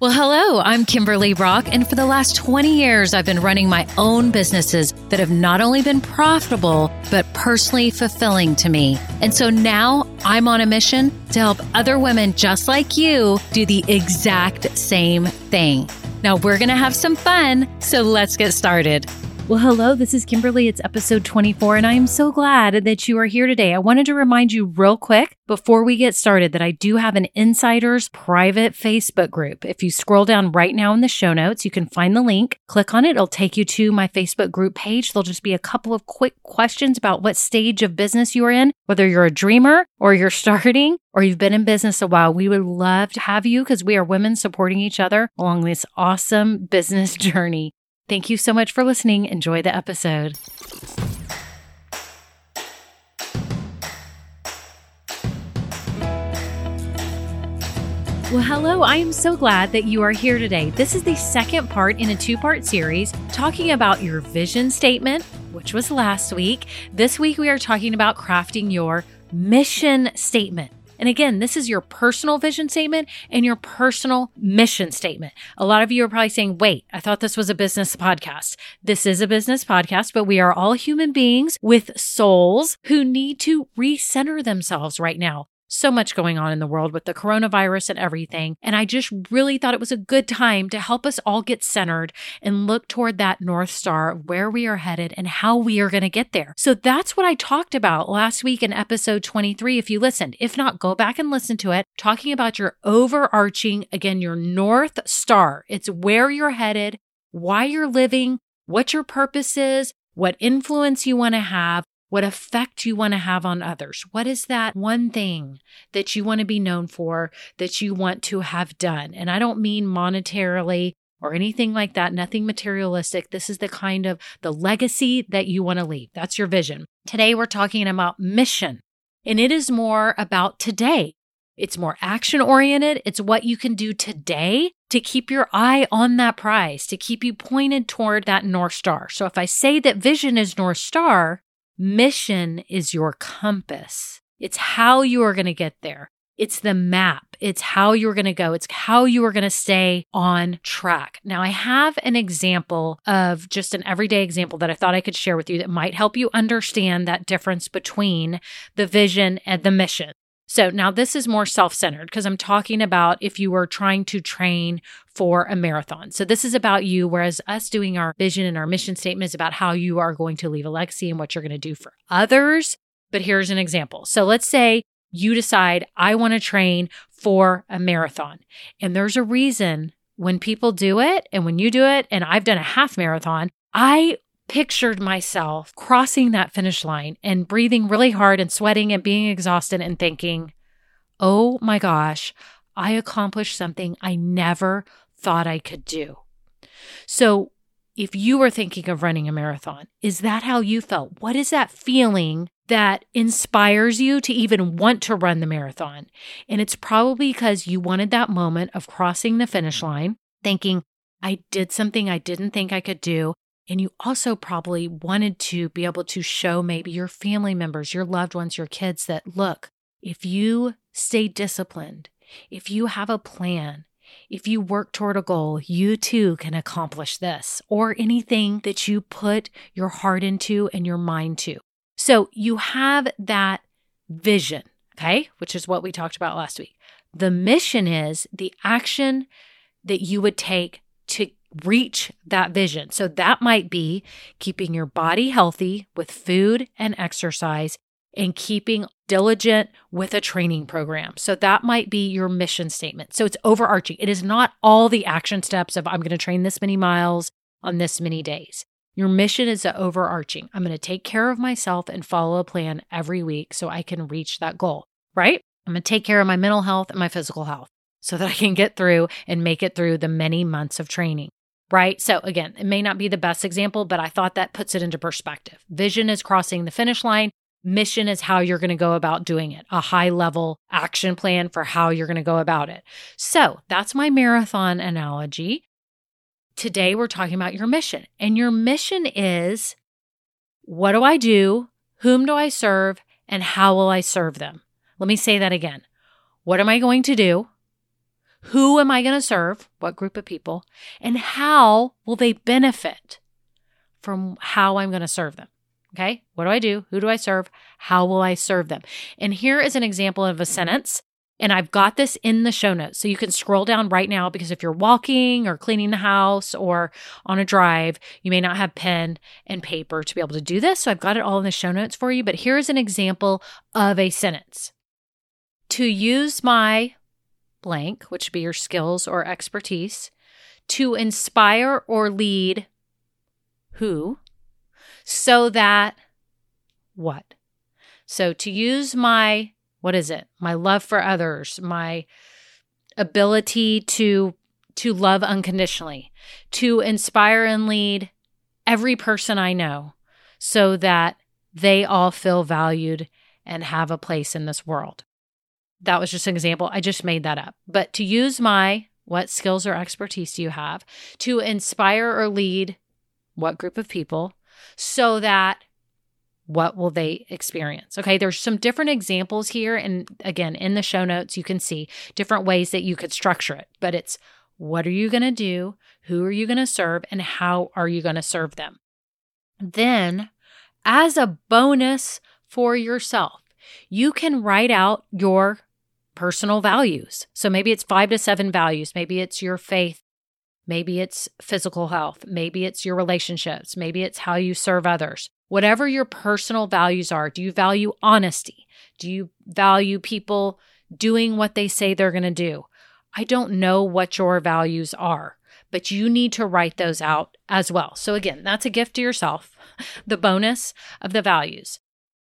Well, hello, I'm Kimberly Brock, and for the last 20 years, I've been running my own businesses that have not only been profitable, but personally fulfilling to me. And so now I'm on a mission to help other women just like you do the exact same thing. Now we're going to have some fun, so let's get started. Well, hello, this is Kimberly. It's episode 24, and I am so glad that you are here today. I wanted to remind you real quick before we get started that I do have an insiders private Facebook group. If you scroll down right now in the show notes, you can find the link, click on it, it'll take you to my Facebook group page. There'll just be a couple of quick questions about what stage of business you are in, whether you're a dreamer or you're starting or you've been in business a while. We would love to have you because we are women supporting each other along this awesome business journey. Thank you so much for listening. Enjoy the episode. Well, hello. I am so glad that you are here today. This is the second part in a two part series talking about your vision statement, which was last week. This week, we are talking about crafting your mission statement. And again, this is your personal vision statement and your personal mission statement. A lot of you are probably saying, wait, I thought this was a business podcast. This is a business podcast, but we are all human beings with souls who need to recenter themselves right now so much going on in the world with the coronavirus and everything. And I just really thought it was a good time to help us all get centered and look toward that North Star, where we are headed and how we are going to get there. So that's what I talked about last week in episode 23. If you listened, if not, go back and listen to it, talking about your overarching, again, your North Star. It's where you're headed, why you're living, what your purpose is, what influence you want to have, what effect you want to have on others. What is that one thing that you want to be known for that you want to have done? And I don't mean monetarily or anything like that, nothing materialistic. This is the kind of the legacy that you want to leave. That's your vision. Today we're talking about mission. And it is more about today. It's more action oriented. It's what you can do today to keep your eye on that prize, to keep you pointed toward that North Star. So if I say that vision is North Star, Mission is your compass. It's how you are going to get there. It's the map. It's how you're going to go. It's how you are going to stay on track. Now, I have an example of just an everyday example that I thought I could share with you that might help you understand that difference between the vision and the mission. So now this is more self centered because I'm talking about if you were trying to train for a marathon. So this is about you, whereas us doing our vision and our mission statement is about how you are going to leave a legacy and what you're going to do for others. But here's an example. So let's say you decide, I want to train for a marathon. And there's a reason when people do it and when you do it, and I've done a half marathon, I pictured myself crossing that finish line and breathing really hard and sweating and being exhausted and thinking, oh my gosh, I accomplished something I never thought I could do. So, if you were thinking of running a marathon, is that how you felt? What is that feeling that inspires you to even want to run the marathon? And it's probably because you wanted that moment of crossing the finish line, thinking, I did something I didn't think I could do. And you also probably wanted to be able to show maybe your family members, your loved ones, your kids that look, if you stay disciplined, if you have a plan, if you work toward a goal, you too can accomplish this or anything that you put your heart into and your mind to. So you have that vision, okay, which is what we talked about last week. The mission is the action that you would take to reach that vision. So that might be keeping your body healthy with food and exercise and keeping diligent with a training program. So that might be your mission statement. So it's overarching. It is not all the action steps of I'm going to train this many miles on this many days. Your mission is overarching. I'm going to take care of myself and follow a plan every week so I can reach that goal, right? I'm going to take care of my mental health and my physical health so that I can get through and make it through the many months of training right? So, again, it may not be the best example, but I thought that puts it into perspective. Vision is crossing the finish line, mission is how you're going to go about doing it, a high level action plan for how you're going to go about it. So, that's my marathon analogy. Today, we're talking about your mission, and your mission is what do I do? Whom do I serve? And how will I serve them? Let me say that again. What am I going to do? Who am I going to serve? What group of people? And how will they benefit from how I'm going to serve them? Okay. What do I do? Who do I serve? How will I serve them? And here is an example of a sentence. And I've got this in the show notes. So you can scroll down right now because if you're walking or cleaning the house or on a drive, you may not have pen and paper to be able to do this. So I've got it all in the show notes for you. But here's an example of a sentence To use my blank, which be your skills or expertise, to inspire or lead who so that what? So to use my, what is it? My love for others, my ability to to love unconditionally, to inspire and lead every person I know so that they all feel valued and have a place in this world. That was just an example. I just made that up. But to use my what skills or expertise do you have to inspire or lead what group of people so that what will they experience? Okay, there's some different examples here. And again, in the show notes, you can see different ways that you could structure it. But it's what are you going to do? Who are you going to serve? And how are you going to serve them? Then, as a bonus for yourself, you can write out your personal values. So maybe it's five to seven values. Maybe it's your faith Maybe it's physical health. Maybe it's your relationships. Maybe it's how you serve others. Whatever your personal values are, do you value honesty? Do you value people doing what they say they're going to do? I don't know what your values are, but you need to write those out as well. So, again, that's a gift to yourself, the bonus of the values.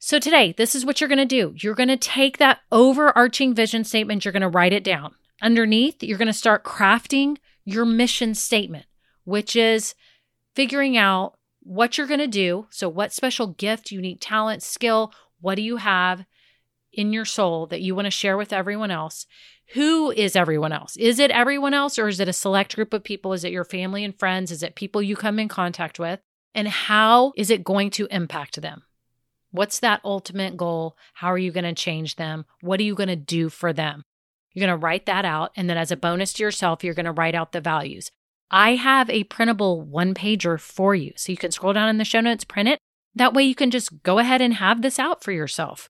So, today, this is what you're going to do. You're going to take that overarching vision statement, you're going to write it down. Underneath, you're going to start crafting your mission statement, which is figuring out what you're going to do. So, what special gift, unique talent, skill, what do you have in your soul that you want to share with everyone else? Who is everyone else? Is it everyone else or is it a select group of people? Is it your family and friends? Is it people you come in contact with? And how is it going to impact them? What's that ultimate goal? How are you going to change them? What are you going to do for them? You're going to write that out. And then as a bonus to yourself, you're going to write out the values. I have a printable one pager for you. So you can scroll down in the show notes, print it. That way you can just go ahead and have this out for yourself.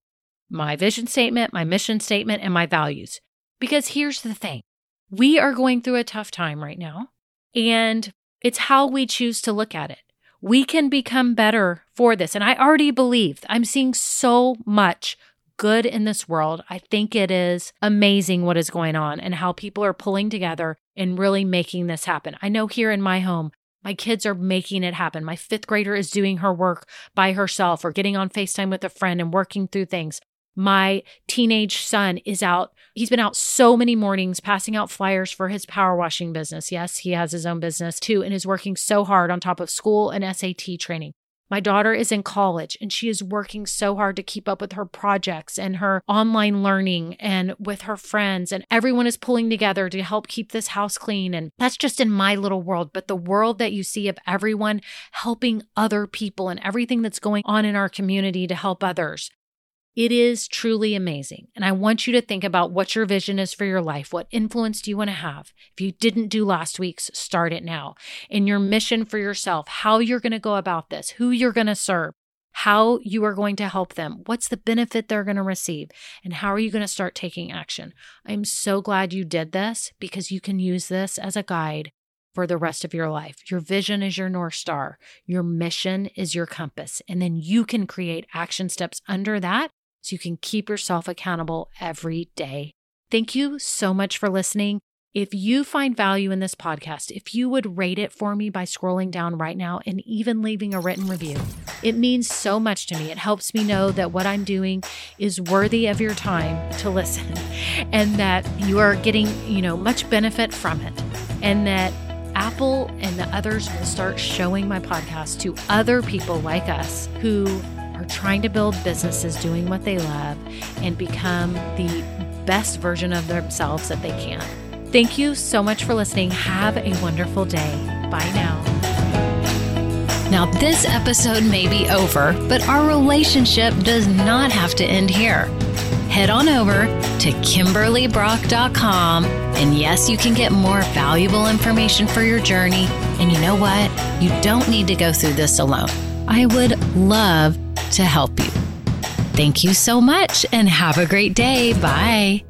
My vision statement, my mission statement, and my values. Because here's the thing we are going through a tough time right now, and it's how we choose to look at it. We can become better for this. And I already believe I'm seeing so much good in this world. I think it is amazing what is going on and how people are pulling together and really making this happen. I know here in my home, my kids are making it happen. My fifth grader is doing her work by herself or getting on FaceTime with a friend and working through things. My teenage son is out. He's been out so many mornings passing out flyers for his power washing business. Yes, he has his own business too and is working so hard on top of school and SAT training. My daughter is in college and she is working so hard to keep up with her projects and her online learning and with her friends. And everyone is pulling together to help keep this house clean. And that's just in my little world. But the world that you see of everyone helping other people and everything that's going on in our community to help others. It is truly amazing. And I want you to think about what your vision is for your life. What influence do you want to have? If you didn't do last week's, start it now. And your mission for yourself, how you're going to go about this, who you're going to serve, how you are going to help them, what's the benefit they're going to receive, and how are you going to start taking action. I'm so glad you did this because you can use this as a guide for the rest of your life. Your vision is your North Star, your mission is your compass, and then you can create action steps under that so you can keep yourself accountable every day. Thank you so much for listening. If you find value in this podcast, if you would rate it for me by scrolling down right now and even leaving a written review, it means so much to me. It helps me know that what I'm doing is worthy of your time to listen and that you are getting, you know, much benefit from it and that Apple and the others will start showing my podcast to other people like us who are trying to build businesses doing what they love and become the best version of themselves that they can. Thank you so much for listening. Have a wonderful day. Bye now. Now, this episode may be over, but our relationship does not have to end here. Head on over to KimberlyBrock.com, and yes, you can get more valuable information for your journey. And you know what? You don't need to go through this alone. I would love to help you. Thank you so much and have a great day. Bye.